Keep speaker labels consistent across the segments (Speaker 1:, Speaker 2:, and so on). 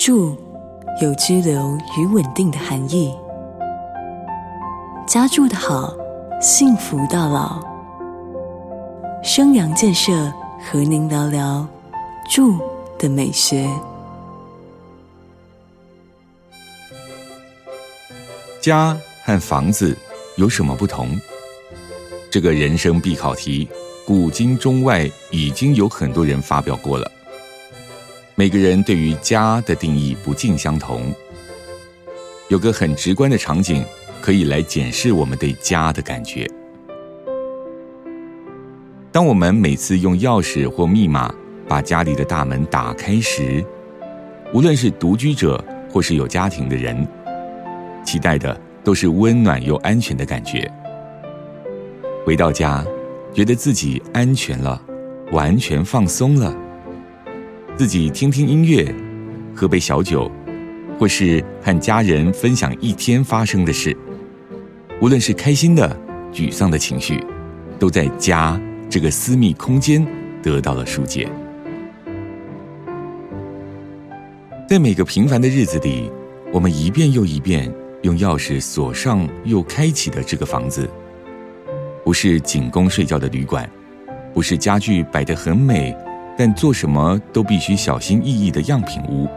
Speaker 1: 住有居留与稳定的含义。家住的好，幸福到老。生阳建设和您聊聊住的美学。
Speaker 2: 家和房子有什么不同？这个人生必考题，古今中外已经有很多人发表过了。每个人对于家的定义不尽相同。有个很直观的场景，可以来检视我们对家的感觉。当我们每次用钥匙或密码把家里的大门打开时，无论是独居者或是有家庭的人，期待的都是温暖又安全的感觉。回到家，觉得自己安全了，完全放松了。自己听听音乐，喝杯小酒，或是和家人分享一天发生的事。无论是开心的、沮丧的情绪，都在家这个私密空间得到了疏解。在每个平凡的日子里，我们一遍又一遍用钥匙锁上又开启的这个房子，不是仅供睡觉的旅馆，不是家具摆得很美。但做什么都必须小心翼翼的样品屋，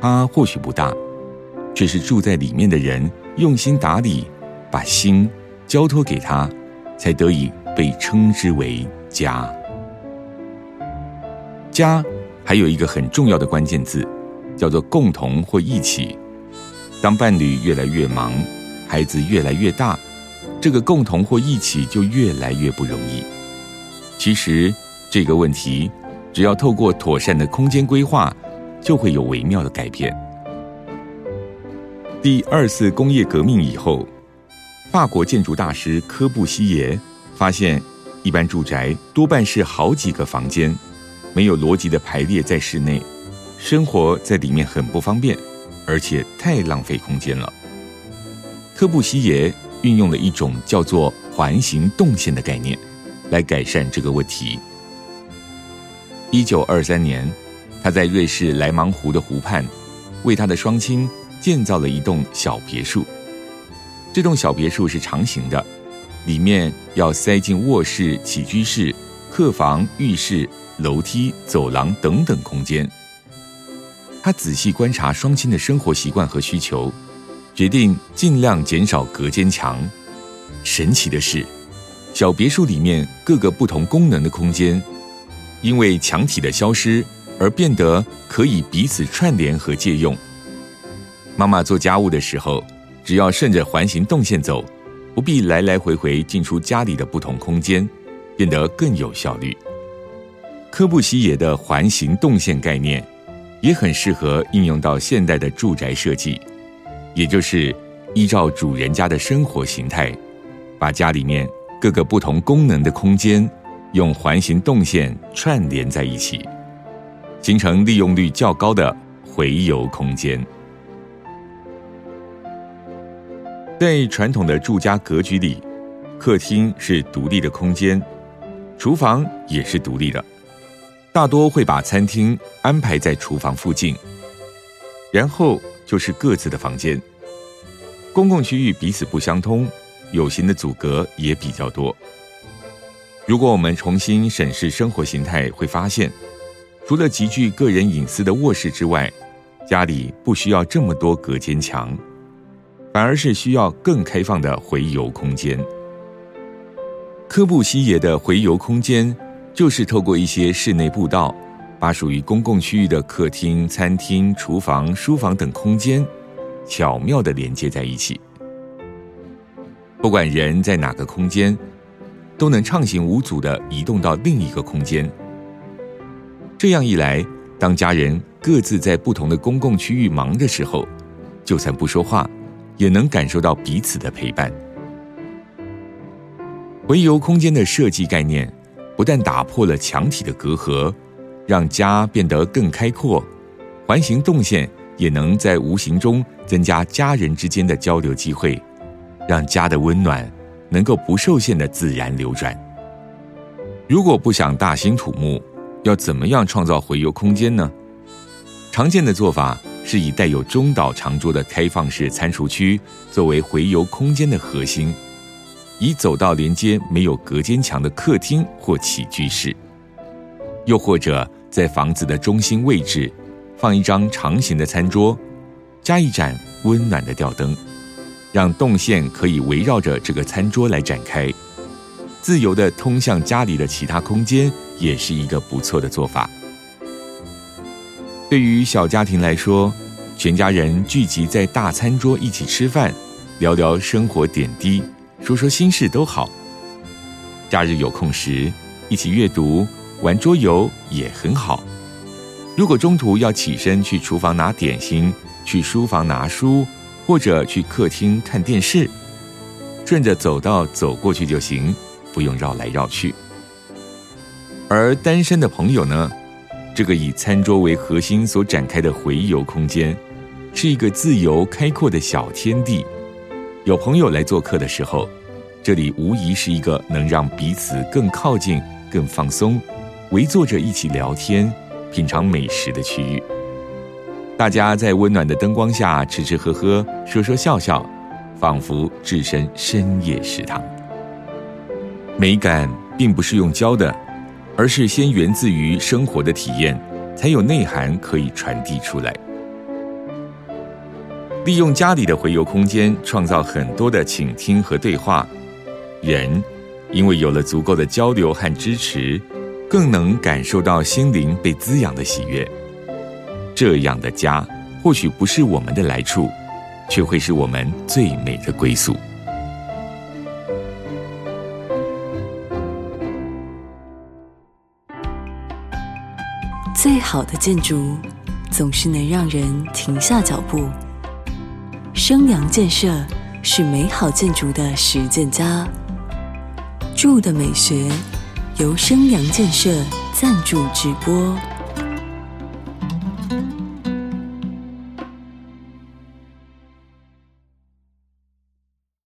Speaker 2: 它或许不大，却是住在里面的人用心打理，把心交托给他，才得以被称之为家。家还有一个很重要的关键字，叫做共同或一起。当伴侣越来越忙，孩子越来越大，这个共同或一起就越来越不容易。其实。这个问题，只要透过妥善的空间规划，就会有微妙的改变。第二次工业革命以后，法国建筑大师科布西耶发现，一般住宅多半是好几个房间，没有逻辑的排列在室内，生活在里面很不方便，而且太浪费空间了。科布西耶运用了一种叫做环形动线的概念，来改善这个问题。一九二三年，他在瑞士莱芒湖的湖畔，为他的双亲建造了一栋小别墅。这栋小别墅是长形的，里面要塞进卧室、起居室、客房、浴室、楼梯、走廊等等空间。他仔细观察双亲的生活习惯和需求，决定尽量减少隔间墙。神奇的是，小别墅里面各个不同功能的空间。因为墙体的消失而变得可以彼此串联和借用。妈妈做家务的时候，只要顺着环形动线走，不必来来回回进出家里的不同空间，变得更有效率。科布西耶的环形动线概念也很适合应用到现代的住宅设计，也就是依照主人家的生活形态，把家里面各个不同功能的空间。用环形动线串联在一起，形成利用率较高的回游空间。在传统的住家格局里，客厅是独立的空间，厨房也是独立的，大多会把餐厅安排在厨房附近，然后就是各自的房间。公共区域彼此不相通，有形的阻隔也比较多。如果我们重新审视生活形态，会发现，除了极具个人隐私的卧室之外，家里不需要这么多隔间墙，反而是需要更开放的回游空间。科布西耶的回游空间，就是透过一些室内步道，把属于公共区域的客厅、餐厅、厨房、书房等空间，巧妙的连接在一起。不管人在哪个空间。都能畅行无阻的移动到另一个空间。这样一来，当家人各自在不同的公共区域忙的时候，就算不说话，也能感受到彼此的陪伴。回游空间的设计概念，不但打破了墙体的隔阂，让家变得更开阔，环形动线也能在无形中增加家人之间的交流机会，让家的温暖。能够不受限的自然流转。如果不想大兴土木，要怎么样创造回游空间呢？常见的做法是以带有中岛长桌的开放式餐厨区作为回游空间的核心，以走道连接没有隔间墙的客厅或起居室，又或者在房子的中心位置放一张长形的餐桌，加一盏温暖的吊灯，让动线可以围绕着这个餐桌来展开，自由的通向家里的其他空间，也是一个不错的做法。对于小家庭来说，全家人聚集在大餐桌一起吃饭，聊聊生活点滴，说说心事都好。假日有空时，一起阅读、玩桌游也很好。如果中途要起身去厨房拿点心、去书房拿书，或者去客厅看电视，顺着走道走过去就行，不用绕来绕去。而单身的朋友呢？这个以餐桌为核心所展开的回游空间，是一个自由开阔的小天地。有朋友来做客的时候，这里无疑是一个能让彼此更靠近、更放松，围坐着一起聊天、品尝美食的区域。大家在温暖的灯光下吃吃喝喝、说说笑笑，仿佛置身深夜食堂。美感并不是用教的。而是先源自于生活的体验，才有内涵可以传递出来。利用家里的回游空间，创造很多的倾听和对话。人因为有了足够的交流和支持，更能感受到心灵被滋养的喜悦。这样的家，或许不是我们的来处，却会是我们最美的归宿。
Speaker 1: 最好的建筑，总是能让人停下脚步。生阳建设是美好建筑的实践家。住的美学，由生阳建设赞助直播。